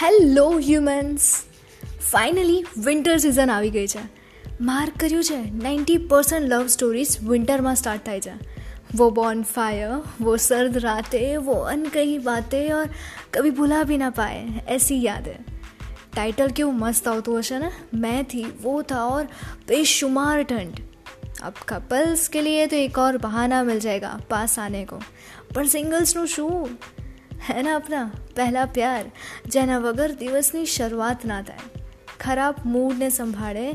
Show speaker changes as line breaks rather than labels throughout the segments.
hello humans finally winter season આવી ગઈ છે માર્ક કર્યું છે નાઇન્ટી પર્સન્ટ લવ સ્ટોરીઝ વિન્ટરમાં સ્ટાર્ટ થાય છે वो बॉन फायर वो सर्द रातें वो अनकही बातें और कभी भुला भी ना पाए ऐसी यादें टाइटल क्यों मस्त આવતું હશે ને मैं थी वो था और बेशुमार ठंड अब कपल्स के लिए तो एक और बहाना मिल जाएगा पास आने को पर સિંગલ્સનું શું હે ને આપણા પહેલા પ્યાર, જેના વગર દિવસની શરૂઆત ના થાય. ખરાબ મૂડને સંભાળે,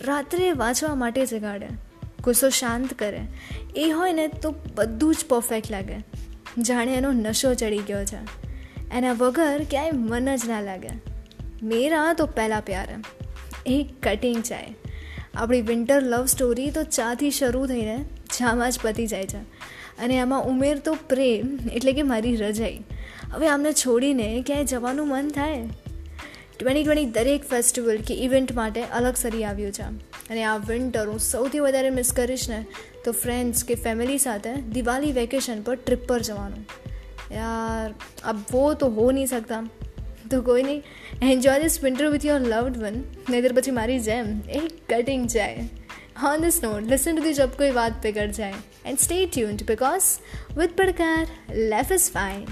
રાત્રે વાંચવા માટે જગાડે, ગુસ્સો શાંત કરે. એ હોય ને તો બધું જ પરફેક્ટ લાગે. જાણે એનો નશો ચડી ગયો છે. એના વગર ક્યાંય મન જ ના લાગે. મેરા તો પહેલાં પ્યાર. એ કટિંગ ચાય. આપણી વિન્ટર લવ સ્ટોરી તો ચાથી શરૂ થઈને ચામાં જ પતી જાય છે. અને આમાં ઉમેર તો પ્રેમ, એટલે કે મારી રજાઈ. હવે આમને છોડીને ક્યાંય જવાનું મન થાય ટ્વેન્ટી ટ્વેન્ટી દરેક ફેસ્ટિવલ કે ઇવેન્ટ માટે અલગ સરી આવ્યું છે અને આ વિન્ટર હું સૌથી વધારે મિસ કરીશ ને તો ફ્રેન્ડ્સ કે ફેમિલી સાથે દિવાળી વેકેશન પર ટ્રીપ પર જવાનું યાર अब वो तो हो नहीं सकता તો કોઈ નહીં enjoy this winter with your loved one નહીતર પછી મારી જેમ એ કટિંગ જાય On this note, listen to the जब कोई बात पे कर जाए and stay tuned because with Padkar, life is fine.